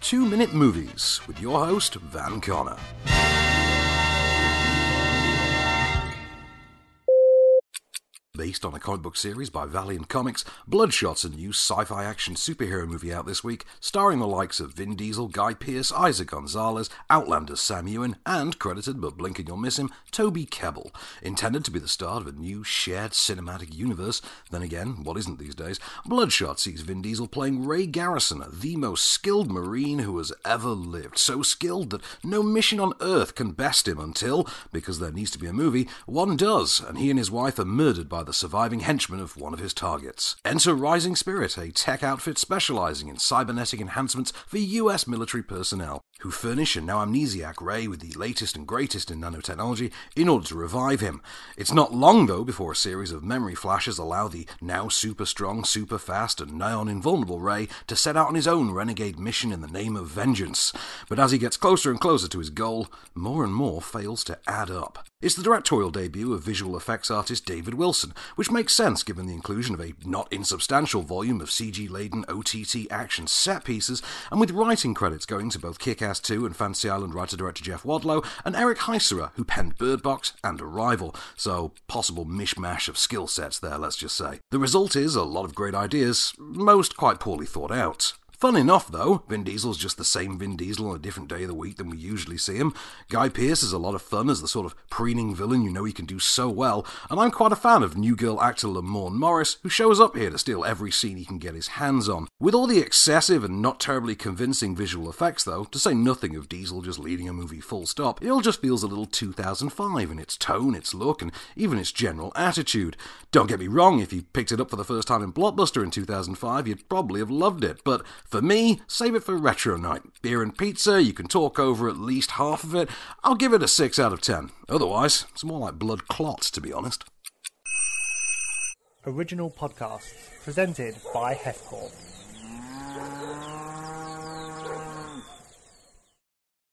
Two Minute Movies with your host, Van Connor. Based on a comic book series by Valiant Comics, Bloodshot's a new sci fi action superhero movie out this week, starring the likes of Vin Diesel, Guy Pearce, Eiza Gonzalez, Outlander's Sam Heughan, and, credited but blinking you'll miss him, Toby Kebbell. Intended to be the start of a new shared cinematic universe, then again, what isn't these days? Bloodshot sees Vin Diesel playing Ray Garrison, the most skilled Marine who has ever lived. So skilled that no mission on Earth can best him until, because there needs to be a movie, one does, and he and his wife are murdered by the surviving henchman of one of his targets. Enter Rising Spirit, a tech outfit specializing in cybernetic enhancements for US military personnel, who furnish a now amnesiac Ray with the latest and greatest in nanotechnology in order to revive him. It's not long, though, before a series of memory flashes allow the now super strong, super fast, and nigh invulnerable Ray to set out on his own renegade mission in the name of vengeance. But as he gets closer and closer to his goal, more and more fails to add up. It's the directorial debut of visual effects artist David Wilson, which makes sense given the inclusion of a not insubstantial volume of CG laden OTT action set pieces, and with writing credits going to both Kick Ass 2 and Fantasy Island writer director Jeff Wadlow, and Eric Heisserer, who penned Bird Box and Arrival, so possible mishmash of skill sets there, let's just say. The result is a lot of great ideas, most quite poorly thought out. Fun enough, though. Vin Diesel's just the same Vin Diesel on a different day of the week than we usually see him. Guy Pearce is a lot of fun as the sort of preening villain you know he can do so well, and I'm quite a fan of New Girl actor Lamorne Morris, who shows up here to steal every scene he can get his hands on. With all the excessive and not terribly convincing visual effects, though, to say nothing of Diesel just leading a movie full stop, it all just feels a little 2005 in its tone, its look, and even its general attitude. Don't get me wrong, if you picked it up for the first time in Blockbuster in 2005, you'd probably have loved it, but for me, save it for retro night. Beer and pizza, you can talk over at least half of it. I'll give it a 6 out of 10. Otherwise, it's more like blood clots, to be honest. Original podcasts presented by Hefcorp.